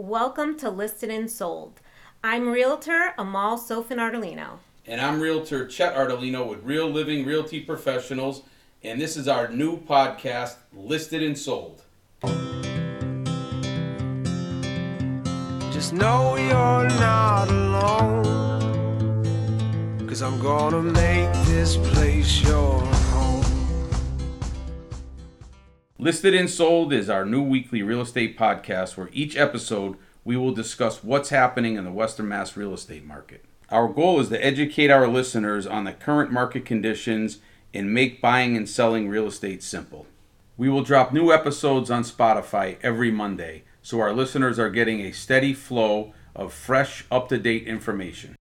Welcome to Listed and Sold. I'm Realtor Amal Sofin Ardolino. And I'm Realtor Chet Ardolino with Real Living Realty Professionals. And this is our new podcast, Listed and Sold. Just know you're not alone. Cause I'm gonna make this place your Listed and Sold is our new weekly real estate podcast where each episode we will discuss what's happening in the Western Mass real estate market. Our goal is to educate our listeners on the current market conditions and make buying and selling real estate simple. We will drop new episodes on Spotify every Monday, so our listeners are getting a steady flow of fresh, up to date information.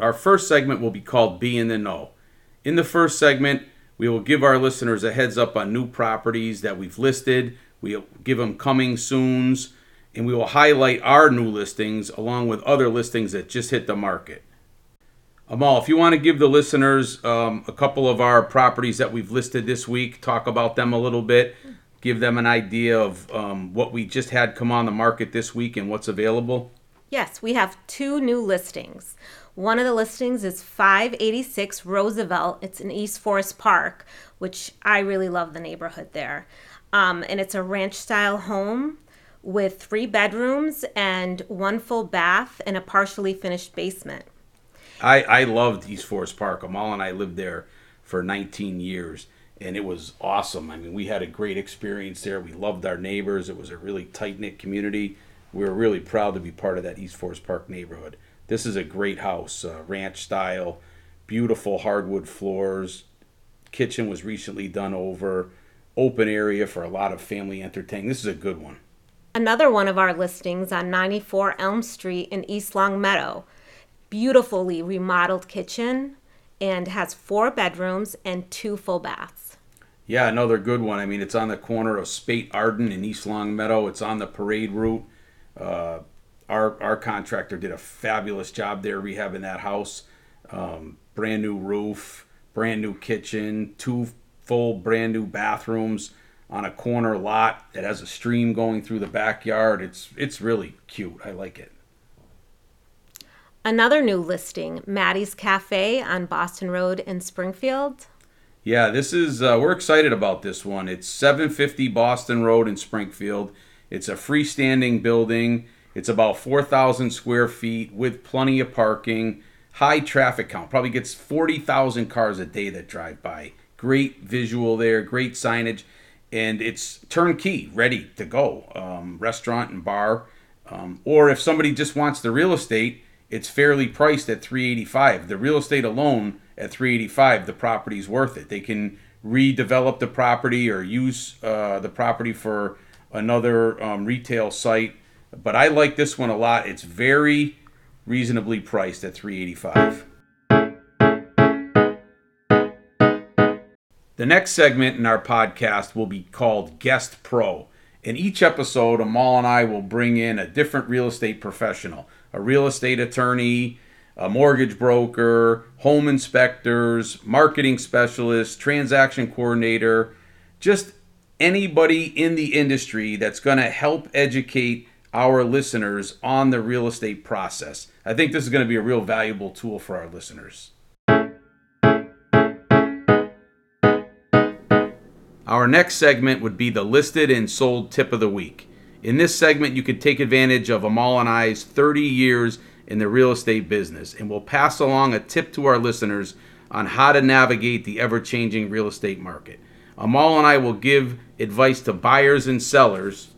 Our first segment will be called Be in the Know. In the first segment, we will give our listeners a heads up on new properties that we've listed. We'll give them coming soons, and we will highlight our new listings along with other listings that just hit the market. Amal, if you want to give the listeners um, a couple of our properties that we've listed this week, talk about them a little bit, give them an idea of um, what we just had come on the market this week and what's available. Yes, we have two new listings. One of the listings is 586 Roosevelt. It's in East Forest Park, which I really love the neighborhood there. Um, and it's a ranch style home with three bedrooms and one full bath and a partially finished basement. I, I loved East Forest Park. Amal and I lived there for 19 years, and it was awesome. I mean, we had a great experience there. We loved our neighbors. It was a really tight knit community. We were really proud to be part of that East Forest Park neighborhood. This is a great house, uh, ranch style, beautiful hardwood floors. Kitchen was recently done over. Open area for a lot of family entertaining. This is a good one. Another one of our listings on 94 Elm Street in East Longmeadow. Beautifully remodeled kitchen and has four bedrooms and two full baths. Yeah, another good one. I mean, it's on the corner of Spate Arden and East Longmeadow. It's on the parade route. Uh, our our contractor did a fabulous job there rehabbing that house. Um, brand new roof, brand new kitchen, two full brand new bathrooms on a corner lot that has a stream going through the backyard. It's it's really cute. I like it. Another new listing, Maddie's Cafe on Boston Road in Springfield. Yeah, this is uh, we're excited about this one. It's 750 Boston Road in Springfield. It's a freestanding building. It's about 4,000 square feet with plenty of parking, high traffic count. Probably gets 40,000 cars a day that drive by. Great visual there, great signage, and it's turnkey, ready to go. Um, restaurant and bar. Um, or if somebody just wants the real estate, it's fairly priced at 385. The real estate alone at 385, the property's worth it. They can redevelop the property or use uh, the property for another um, retail site. But I like this one a lot. It's very reasonably priced at 385. The next segment in our podcast will be called Guest Pro. In each episode, Amal and I will bring in a different real estate professional, a real estate attorney, a mortgage broker, home inspectors, marketing specialist, transaction coordinator, just anybody in the industry that's going to help educate our listeners on the real estate process. I think this is going to be a real valuable tool for our listeners. Our next segment would be the listed and sold tip of the week. In this segment, you could take advantage of Amal and I's 30 years in the real estate business, and we'll pass along a tip to our listeners on how to navigate the ever changing real estate market. Amal and I will give advice to buyers and sellers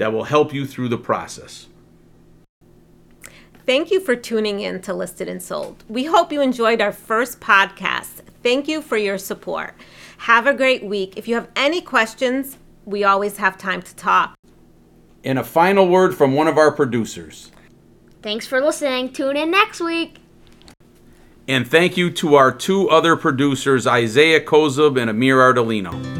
that will help you through the process. Thank you for tuning in to Listed and Sold. We hope you enjoyed our first podcast. Thank you for your support. Have a great week. If you have any questions, we always have time to talk. And a final word from one of our producers. Thanks for listening. Tune in next week. And thank you to our two other producers, Isaiah Kozub and Amir Ardolino.